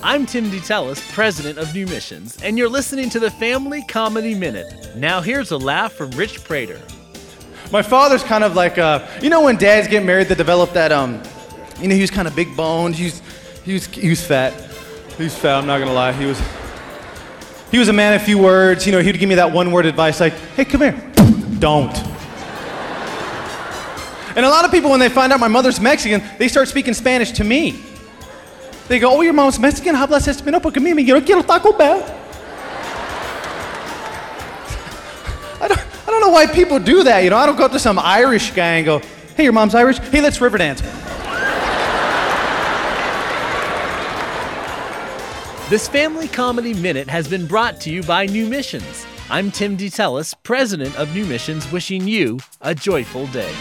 I'm Tim DeTellis, president of New Missions, and you're listening to the Family Comedy Minute. Now, here's a laugh from Rich Praytor. My father's kind of like, uh, you know, when dads get married, they develop that, um, you know, he was kind of big boned. He was, he was, he was fat. He was fat. I'm not gonna lie. He was, he was a man of few words. You know, he'd give me that one word advice like, "Hey, come here, don't." And a lot of people, when they find out my mother's Mexican, they start speaking Spanish to me. They go, "Oh, your mom's Mexican? Hablas español porque mí, yo quiero Taco Bell." I don't, I don't know why people do that. You know, I don't go up to some Irish guy and go, "Hey, your mom's Irish? Hey, let's river dance." This Family Comedy Minute has been brought to you by New Missions. I'm Tim DeTellis, president of New Missions, wishing you a joyful day.